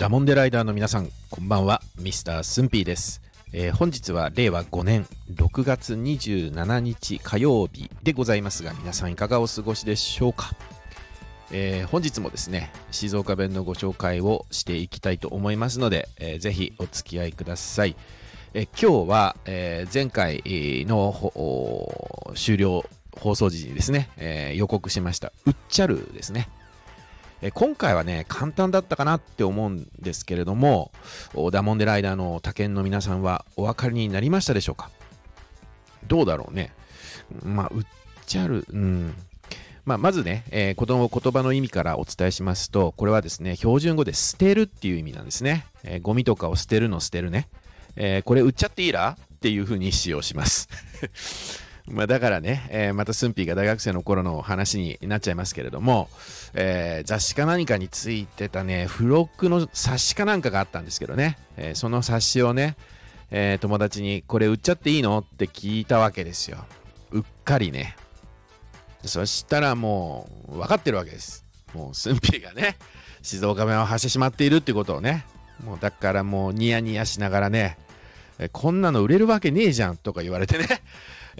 ダモンデライダーの皆さん、こんばんは、ミスタースンピーです。えー本日は令和5年6月27日火曜日でございますが、皆さんいかがお過ごしでしょうか、えー本日もですね、静岡弁のご紹介をしていきたいと思いますので、えーぜひお付き合いください。え今日は、え前回の終了放送時にですね、え予告しました、うっちゃるですね。え今回はね、簡単だったかなって思うんですけれども、ダモンデライダーの他県の皆さんはお分かりになりましたでしょうか？どうだろうね。まあ、うっちゃる、うん。まあ、まずね、えーこの言葉の意味からお伝えしますと、これはですね、標準語で捨てるっていう意味なんですね。えーゴミとかを捨てるの捨てるね。えーこれ売っちゃっていいら？っていうふうに使用します。まあだからね、えーまたスンピーが大学生の頃の話になっちゃいますけれども、えー雑誌か何かについてたね、付録の冊子かなんかがあったんですけどね、えーその冊子をね、え友達にこれ売っちゃっていいのって聞いたわけですよ。うっかりね。そしたらもう分かってるわけです。もうスンピーがね、静岡弁を発してしまっているってことをね、もうだからもうニヤニヤしながらね、えこんなの売れるわけねえじゃんとか言われてね、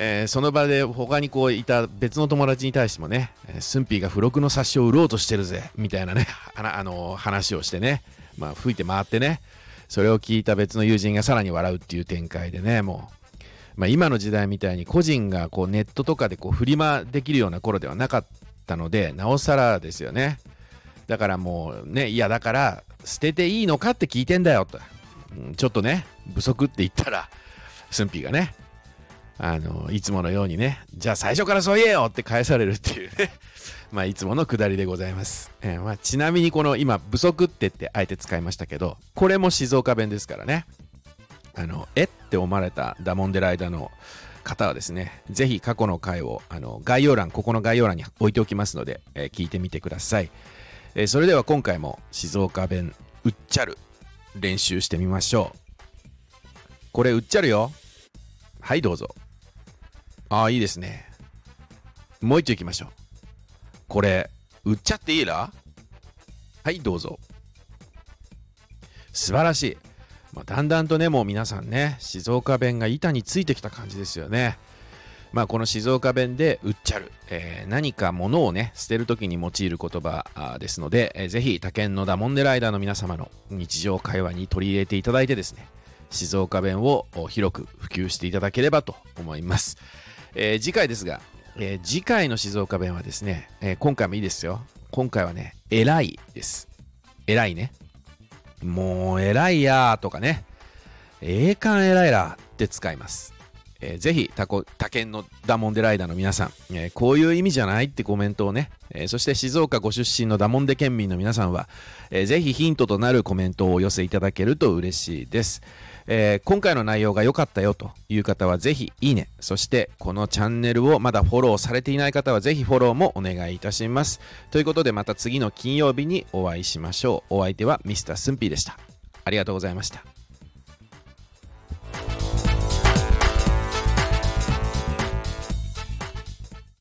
えーその場で他にこういた別の友達に対してもね、えースンピーが付録の冊子を売ろうとしてるぜみたいなね、あのあの話をしてね、まあ吹いて回ってね、それを聞いた別の友人がさらに笑うっていう展開でね、もう、まあ、今の時代みたいに個人がこうネットとかでこうフリマできるような頃ではなかったので、なおさらですよね。だからもうね、いやだから捨てていいのかって聞いてんだよと。うんちょっとね、不足って言ったら、スンピーがね、あの、いつものようにね、じゃあ最初からそう言えよって返されるっていうね、まあいつものくだりでございます。えーまあ、ちなみにこの今、不足ってってあえて使いましたけど、これも静岡弁ですからね。あの、えって思われたダモンデライダの方はですね、ぜひ過去の回をあの概要欄、ここの概要欄に置いておきますので、えー聞いてみてください。えーそれでは今回も静岡弁うっちゃる練習してみましょう。これうっちゃるよ。はい、どうぞ。ああ、いいですね。もう一丁行きましょう。これ、売っちゃっていいらはい、どうぞ。素晴らしい。まあ、だんだんとね、もう皆さんね、静岡弁が板についてきた感じですよね。まあ、この静岡弁でうっちゃる、えー何か物をね、捨てるときに用いる言葉ですので、えーぜひ他県のダモンデライダーの皆様の日常会話に取り入れていただいてですね、静岡弁を広く普及していただければと思います。えー次回ですが、えー次回の静岡弁はですね、えー今回もいいですよ。今回はね、偉いです。偉いね。もう偉いやーとかね、栄冠偉いらって使います。えーぜひ他県のダモンデライダーの皆さん、えーこういう意味じゃないってコメントをね、えーそして静岡ご出身のダモンデ県民の皆さんは、えーぜひヒントとなるコメントをお寄せいただけると嬉しいです。えー今回の内容が良かったよという方はぜひいいね、そしてこのチャンネルをまだフォローされていない方はぜひフォローもお願いいたします。ということでまた次の金曜日にお会いしましょう。お相手はミスタースンピーでした。ありがとうございました。